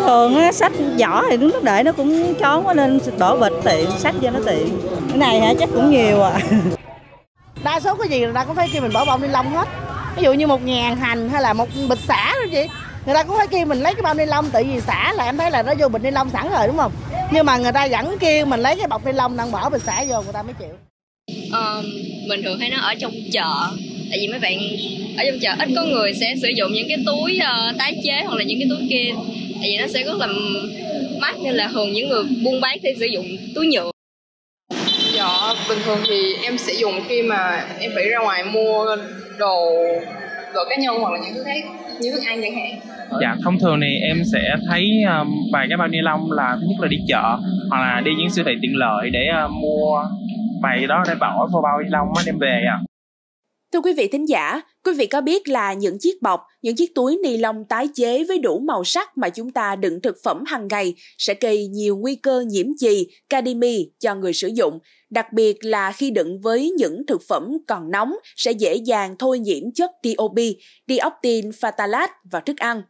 thường á, sách vỏ thì đứng nước để nó cũng chón quá nên đổ bịch tiện sách cho nó tiện. Cái này hả chắc cũng nhiều à. Đa số cái gì người ta cũng phải kêu mình bỏ bao ni lông hết. Ví dụ như một ngàn hành hay là một bịch xả đó chị người ta cũng phải kêu mình lấy cái bao ni lông tại vì xả là em thấy là nó vô bịch ni lông sẵn rồi đúng không? Nhưng mà người ta vẫn kêu mình lấy cái bọc ni lông đang bỏ bịch xả vô người ta mới chịu. Um, mình thường thấy nó ở trong chợ tại vì mấy bạn ở trong chợ ít có người sẽ sử dụng những cái túi uh, tái chế hoặc là những cái túi kia tại vì nó sẽ rất là mát nên là thường những người buôn bán sẽ sử dụng túi nhựa dạ bình thường thì em sẽ dùng khi mà em phải ra ngoài mua đồ đồ cá nhân hoặc là những thứ khác như thức ăn chẳng hạn dạ thông thường thì em sẽ thấy um, vài cái bao ni lông là thứ nhất là đi chợ hoặc là đi những siêu thị tiện lợi để uh, mua cái đó để bỏ vào bao ni lông đem về ạ à. Thưa quý vị thính giả, quý vị có biết là những chiếc bọc, những chiếc túi ni lông tái chế với đủ màu sắc mà chúng ta đựng thực phẩm hàng ngày sẽ gây nhiều nguy cơ nhiễm chì, cadimi cho người sử dụng, đặc biệt là khi đựng với những thực phẩm còn nóng sẽ dễ dàng thôi nhiễm chất DOP, dioptin, phthalate vào thức ăn.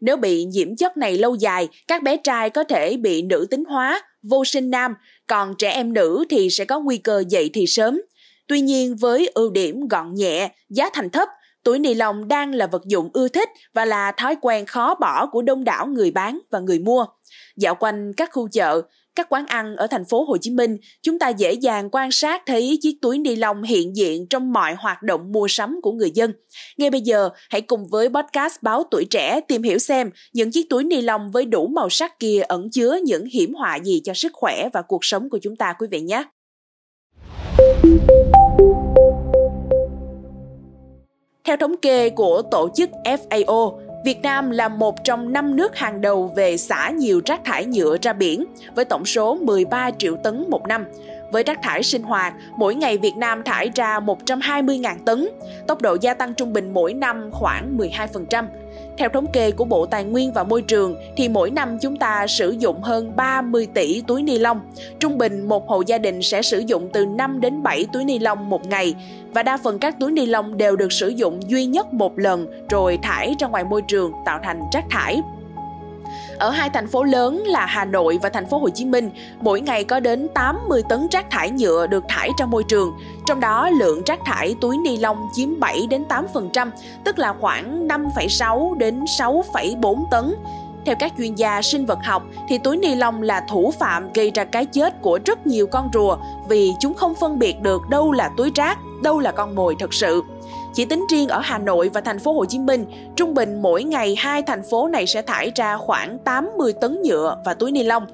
Nếu bị nhiễm chất này lâu dài, các bé trai có thể bị nữ tính hóa, vô sinh nam, còn trẻ em nữ thì sẽ có nguy cơ dậy thì sớm. Tuy nhiên với ưu điểm gọn nhẹ, giá thành thấp, túi ni lông đang là vật dụng ưa thích và là thói quen khó bỏ của đông đảo người bán và người mua. Dạo quanh các khu chợ, các quán ăn ở thành phố Hồ Chí Minh, chúng ta dễ dàng quan sát thấy chiếc túi ni lông hiện diện trong mọi hoạt động mua sắm của người dân. Ngay bây giờ, hãy cùng với podcast Báo Tuổi Trẻ tìm hiểu xem những chiếc túi ni lông với đủ màu sắc kia ẩn chứa những hiểm họa gì cho sức khỏe và cuộc sống của chúng ta quý vị nhé. Theo thống kê của tổ chức FAO, Việt Nam là một trong năm nước hàng đầu về xả nhiều rác thải nhựa ra biển, với tổng số 13 triệu tấn một năm. Với rác thải sinh hoạt, mỗi ngày Việt Nam thải ra 120.000 tấn, tốc độ gia tăng trung bình mỗi năm khoảng 12%. Theo thống kê của Bộ Tài nguyên và Môi trường, thì mỗi năm chúng ta sử dụng hơn 30 tỷ túi ni lông. Trung bình một hộ gia đình sẽ sử dụng từ 5 đến 7 túi ni lông một ngày và đa phần các túi ni lông đều được sử dụng duy nhất một lần rồi thải ra ngoài môi trường, tạo thành rác thải. Ở hai thành phố lớn là Hà Nội và thành phố Hồ Chí Minh, mỗi ngày có đến 80 tấn rác thải nhựa được thải ra môi trường. Trong đó lượng rác thải túi ni lông chiếm 7 đến 8%, tức là khoảng 5,6 đến 6,4 tấn. Theo các chuyên gia sinh vật học thì túi ni lông là thủ phạm gây ra cái chết của rất nhiều con rùa vì chúng không phân biệt được đâu là túi rác, đâu là con mồi thật sự. Chỉ tính riêng ở Hà Nội và thành phố Hồ Chí Minh, trung bình mỗi ngày hai thành phố này sẽ thải ra khoảng 80 tấn nhựa và túi ni lông.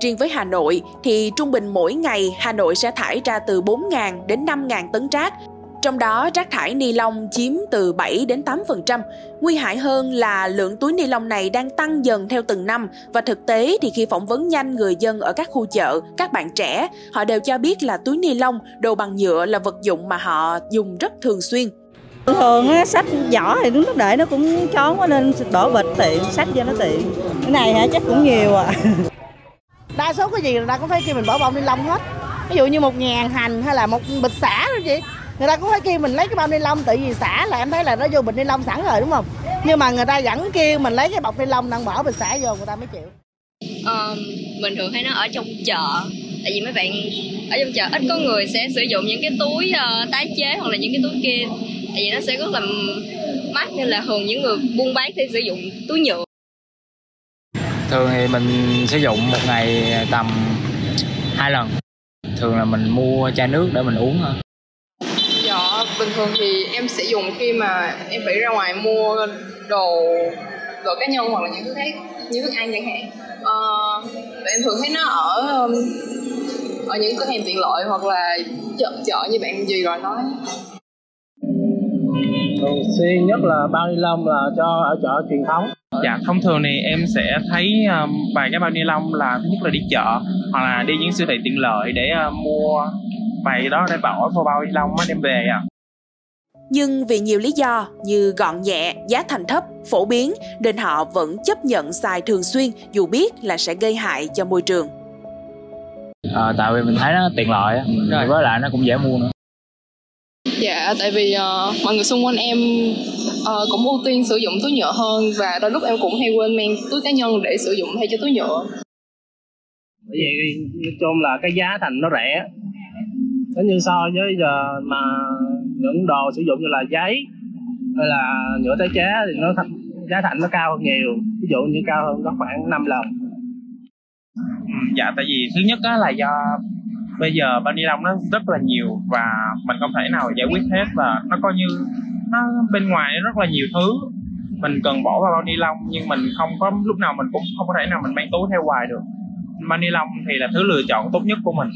Riêng với Hà Nội thì trung bình mỗi ngày Hà Nội sẽ thải ra từ 4.000 đến 5.000 tấn rác, trong đó rác thải ni lông chiếm từ 7 đến 8%. Nguy hại hơn là lượng túi ni lông này đang tăng dần theo từng năm và thực tế thì khi phỏng vấn nhanh người dân ở các khu chợ, các bạn trẻ, họ đều cho biết là túi ni lông, đồ bằng nhựa là vật dụng mà họ dùng rất thường xuyên. Thường á, sách vỏ thì đứng nước để nó cũng chón quá nên đổ bịch tiện, sách cho nó tiện. Cái này hả chắc cũng nhiều à. Đa số cái gì người ta cũng phải kêu mình bỏ bao ni lông hết. Ví dụ như một ngàn hành hay là một bịch xả đó chị người ta cũng phải kêu mình lấy cái bao ni lông tại vì xả là em thấy là nó vô bịch ni lông sẵn rồi đúng không nhưng mà người ta vẫn kêu mình lấy cái bọc ni lông đang bỏ bịch xả vô người ta mới chịu um, mình thường thấy nó ở trong chợ tại vì mấy bạn ở trong chợ ít có người sẽ sử dụng những cái túi uh, tái chế hoặc là những cái túi kia tại vì nó sẽ rất là mát nên là thường những người buôn bán sẽ sử dụng túi nhựa. Thường thì mình sử dụng một ngày tầm hai lần. Thường là mình mua chai nước để mình uống thôi. Dạ bình thường thì em sẽ dùng khi mà em phải ra ngoài mua đồ đồ cá nhân hoặc là những thứ khác như thức ăn chẳng hạn. Ờ, em thường thấy nó ở ở những cửa hàng tiện lợi hoặc là chợ chợ như bạn gì rồi nói thường xuyên nhất là bao ni lông là cho ở chợ truyền thống. Dạ thông thường thì em sẽ thấy um, vài cái bao ni lông là thứ nhất là đi chợ hoặc là đi những siêu thị tiện lợi để uh, mua vài đó để bỏ vào bao ni lông đem về à nhưng vì nhiều lý do như gọn nhẹ, giá thành thấp, phổ biến nên họ vẫn chấp nhận xài thường xuyên dù biết là sẽ gây hại cho môi trường. À, tại vì mình thấy nó tiện lợi với lại nó cũng dễ mua nữa dạ tại vì uh, mọi người xung quanh em uh, cũng ưu tiên sử dụng túi nhựa hơn và đôi lúc em cũng hay quên mang túi cá nhân để sử dụng thay cho túi nhựa. Bởi vì nói chung là cái giá thành nó rẻ. Nếu như so với giờ mà những đồ sử dụng như là giấy hay là nhựa tái chế thì nó giá thành nó cao hơn nhiều. Ví dụ như cao hơn nó khoảng 5 lần. Dạ tại vì thứ nhất á là do bây giờ bao ni lông nó rất là nhiều và mình không thể nào giải quyết hết và nó coi như nó bên ngoài nó rất là nhiều thứ. Mình cần bỏ vào bao ni lông nhưng mình không có lúc nào mình cũng không có thể nào mình mang túi theo hoài được. Bao ni lông thì là thứ lựa chọn tốt nhất của mình.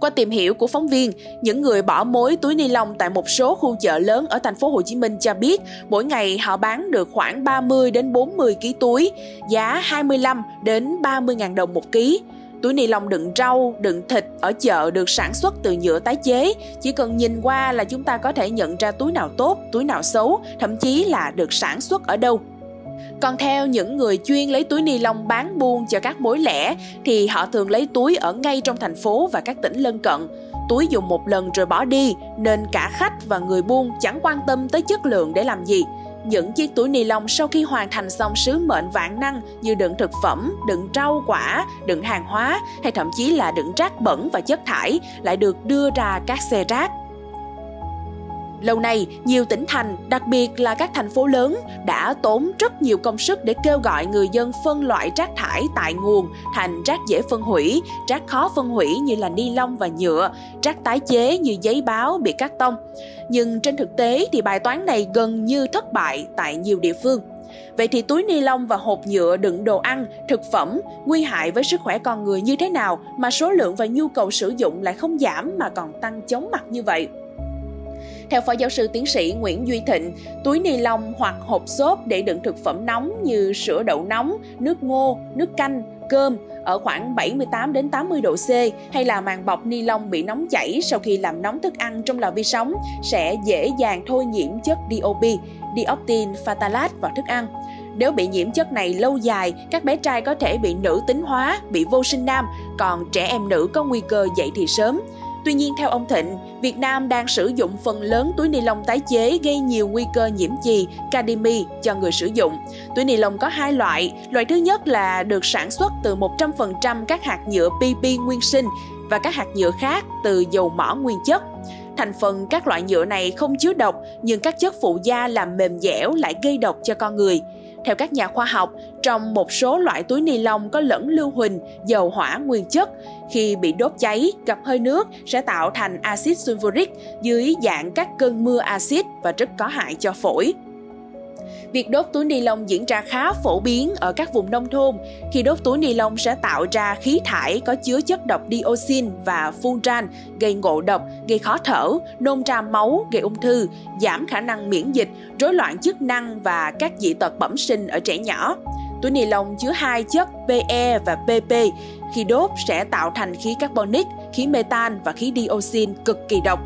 Qua tìm hiểu của phóng viên, những người bỏ mối túi ni lông tại một số khu chợ lớn ở thành phố Hồ Chí Minh cho biết, mỗi ngày họ bán được khoảng 30 đến 40 kg túi, giá 25 đến 30 ngàn đồng một ký. Túi ni lông đựng rau, đựng thịt ở chợ được sản xuất từ nhựa tái chế. Chỉ cần nhìn qua là chúng ta có thể nhận ra túi nào tốt, túi nào xấu, thậm chí là được sản xuất ở đâu. Còn theo những người chuyên lấy túi ni lông bán buôn cho các mối lẻ thì họ thường lấy túi ở ngay trong thành phố và các tỉnh lân cận. Túi dùng một lần rồi bỏ đi nên cả khách và người buôn chẳng quan tâm tới chất lượng để làm gì. Những chiếc túi ni lông sau khi hoàn thành xong sứ mệnh vạn năng như đựng thực phẩm, đựng rau quả, đựng hàng hóa hay thậm chí là đựng rác bẩn và chất thải lại được đưa ra các xe rác. Lâu nay, nhiều tỉnh thành, đặc biệt là các thành phố lớn, đã tốn rất nhiều công sức để kêu gọi người dân phân loại rác thải tại nguồn thành rác dễ phân hủy, rác khó phân hủy như là ni lông và nhựa, rác tái chế như giấy báo, bị cắt tông. Nhưng trên thực tế thì bài toán này gần như thất bại tại nhiều địa phương. Vậy thì túi ni lông và hộp nhựa đựng đồ ăn, thực phẩm nguy hại với sức khỏe con người như thế nào mà số lượng và nhu cầu sử dụng lại không giảm mà còn tăng chóng mặt như vậy? Theo Phó Giáo sư Tiến sĩ Nguyễn Duy Thịnh, túi ni lông hoặc hộp xốp để đựng thực phẩm nóng như sữa đậu nóng, nước ngô, nước canh, cơm ở khoảng 78 đến 80 độ C hay là màng bọc ni lông bị nóng chảy sau khi làm nóng thức ăn trong lò vi sóng sẽ dễ dàng thôi nhiễm chất DOP, dioptin phthalate vào thức ăn. Nếu bị nhiễm chất này lâu dài, các bé trai có thể bị nữ tính hóa, bị vô sinh nam, còn trẻ em nữ có nguy cơ dậy thì sớm. Tuy nhiên theo ông Thịnh, Việt Nam đang sử dụng phần lớn túi ni lông tái chế gây nhiều nguy cơ nhiễm chì, cadimi cho người sử dụng. Túi ni lông có hai loại. Loại thứ nhất là được sản xuất từ 100% các hạt nhựa PP nguyên sinh và các hạt nhựa khác từ dầu mỏ nguyên chất. Thành phần các loại nhựa này không chứa độc nhưng các chất phụ gia làm mềm dẻo lại gây độc cho con người. Theo các nhà khoa học, trong một số loại túi ni lông có lẫn lưu huỳnh, dầu hỏa nguyên chất. Khi bị đốt cháy, gặp hơi nước sẽ tạo thành axit sulfuric dưới dạng các cơn mưa axit và rất có hại cho phổi. Việc đốt túi ni lông diễn ra khá phổ biến ở các vùng nông thôn. Khi đốt túi ni lông sẽ tạo ra khí thải có chứa chất độc dioxin và furan gây ngộ độc, gây khó thở, nôn ra máu, gây ung thư, giảm khả năng miễn dịch, rối loạn chức năng và các dị tật bẩm sinh ở trẻ nhỏ. Túi ni lông chứa hai chất PE và PP. Khi đốt sẽ tạo thành khí carbonic, khí metan và khí dioxin cực kỳ độc.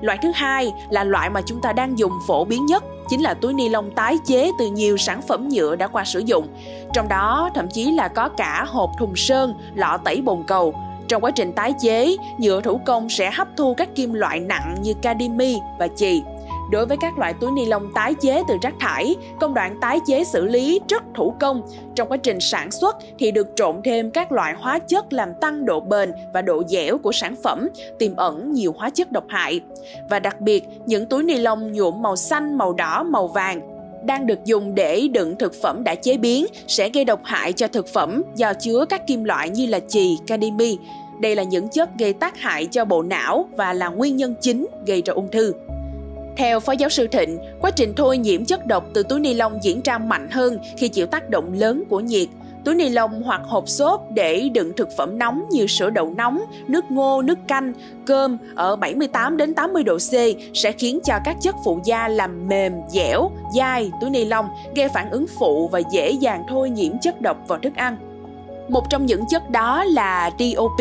Loại thứ hai là loại mà chúng ta đang dùng phổ biến nhất chính là túi ni lông tái chế từ nhiều sản phẩm nhựa đã qua sử dụng. Trong đó thậm chí là có cả hộp thùng sơn, lọ tẩy bồn cầu. Trong quá trình tái chế, nhựa thủ công sẽ hấp thu các kim loại nặng như cadimi và chì. Đối với các loại túi ni lông tái chế từ rác thải, công đoạn tái chế xử lý rất thủ công. Trong quá trình sản xuất thì được trộn thêm các loại hóa chất làm tăng độ bền và độ dẻo của sản phẩm, tiềm ẩn nhiều hóa chất độc hại. Và đặc biệt, những túi ni lông nhuộm màu xanh, màu đỏ, màu vàng đang được dùng để đựng thực phẩm đã chế biến sẽ gây độc hại cho thực phẩm do chứa các kim loại như là chì, cadimi. Đây là những chất gây tác hại cho bộ não và là nguyên nhân chính gây ra ung thư. Theo Phó Giáo sư Thịnh, quá trình thôi nhiễm chất độc từ túi ni lông diễn ra mạnh hơn khi chịu tác động lớn của nhiệt. Túi ni lông hoặc hộp xốp để đựng thực phẩm nóng như sữa đậu nóng, nước ngô, nước canh, cơm ở 78 đến 80 độ C sẽ khiến cho các chất phụ gia làm mềm, dẻo, dai túi ni lông, gây phản ứng phụ và dễ dàng thôi nhiễm chất độc vào thức ăn. Một trong những chất đó là DOP,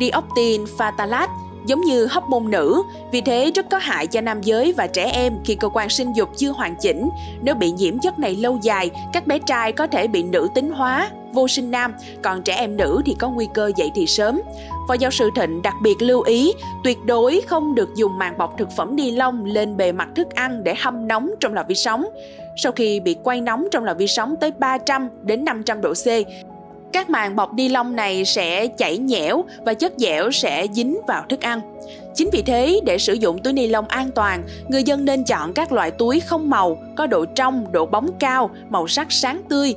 dioptin phthalate, giống như hóc môn nữ, vì thế rất có hại cho nam giới và trẻ em khi cơ quan sinh dục chưa hoàn chỉnh. Nếu bị nhiễm chất này lâu dài, các bé trai có thể bị nữ tính hóa, vô sinh nam, còn trẻ em nữ thì có nguy cơ dậy thì sớm. Phó giáo sư Thịnh đặc biệt lưu ý tuyệt đối không được dùng màng bọc thực phẩm ni lông lên bề mặt thức ăn để hâm nóng trong lò vi sóng. Sau khi bị quay nóng trong lò vi sóng tới 300 đến 500 độ C, các màng bọc ni lông này sẽ chảy nhẽo và chất dẻo sẽ dính vào thức ăn. Chính vì thế, để sử dụng túi ni lông an toàn, người dân nên chọn các loại túi không màu, có độ trong, độ bóng cao, màu sắc sáng tươi,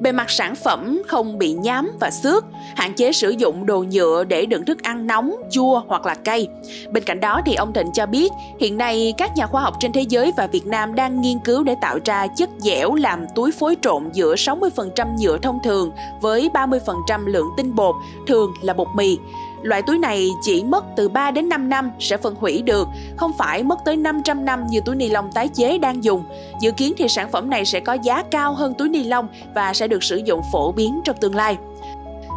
Bề mặt sản phẩm không bị nhám và xước, hạn chế sử dụng đồ nhựa để đựng thức ăn nóng, chua hoặc là cay. Bên cạnh đó thì ông Thịnh cho biết, hiện nay các nhà khoa học trên thế giới và Việt Nam đang nghiên cứu để tạo ra chất dẻo làm túi phối trộn giữa 60% nhựa thông thường với 30% lượng tinh bột, thường là bột mì. Loại túi này chỉ mất từ 3 đến 5 năm sẽ phân hủy được, không phải mất tới 500 năm như túi ni lông tái chế đang dùng. Dự kiến thì sản phẩm này sẽ có giá cao hơn túi ni lông và sẽ được sử dụng phổ biến trong tương lai.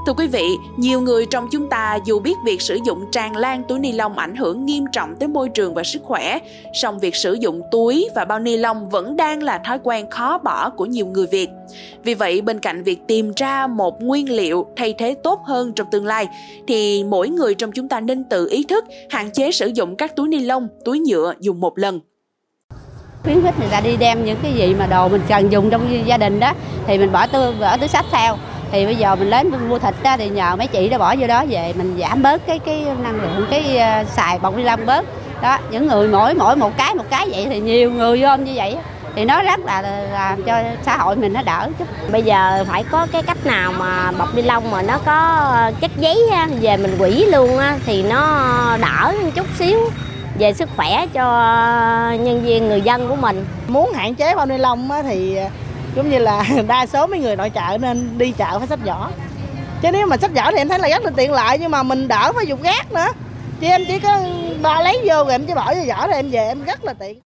Thưa quý vị, nhiều người trong chúng ta dù biết việc sử dụng tràn lan túi ni lông ảnh hưởng nghiêm trọng tới môi trường và sức khỏe, song việc sử dụng túi và bao ni lông vẫn đang là thói quen khó bỏ của nhiều người Việt. Vì vậy, bên cạnh việc tìm ra một nguyên liệu thay thế tốt hơn trong tương lai, thì mỗi người trong chúng ta nên tự ý thức hạn chế sử dụng các túi ni lông, túi nhựa dùng một lần khuyến khích người ta đi đem những cái gì mà đồ mình cần dùng trong gia đình đó thì mình bỏ túi bỏ túi sách theo thì bây giờ mình đến mua thịt ra thì nhờ mấy chị đã bỏ vô đó về mình giảm bớt cái cái năng lượng cái uh, xài bọc ni lông bớt. Đó những người mỗi mỗi một cái một cái vậy thì nhiều người ôm như vậy thì nó rất là làm cho xã hội mình nó đỡ chứ bây giờ phải có cái cách nào mà bọc ni lông mà nó có chất giấy về mình quỷ luôn á thì nó đỡ chút xíu về sức khỏe cho nhân viên người dân của mình. Muốn hạn chế bao ni lông thì giống như là đa số mấy người nội trợ nên đi chợ phải sách vỏ chứ nếu mà sách vỏ thì em thấy là rất là tiện lợi nhưng mà mình đỡ phải dùng gác nữa chứ em chỉ có ba lấy vô rồi em chỉ bỏ vô vỏ rồi em về em rất là tiện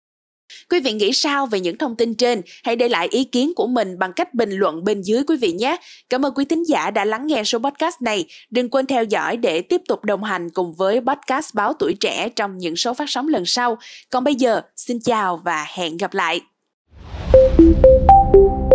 Quý vị nghĩ sao về những thông tin trên? Hãy để lại ý kiến của mình bằng cách bình luận bên dưới quý vị nhé. Cảm ơn quý thính giả đã lắng nghe số podcast này. Đừng quên theo dõi để tiếp tục đồng hành cùng với podcast Báo Tuổi Trẻ trong những số phát sóng lần sau. Còn bây giờ, xin chào và hẹn gặp lại. you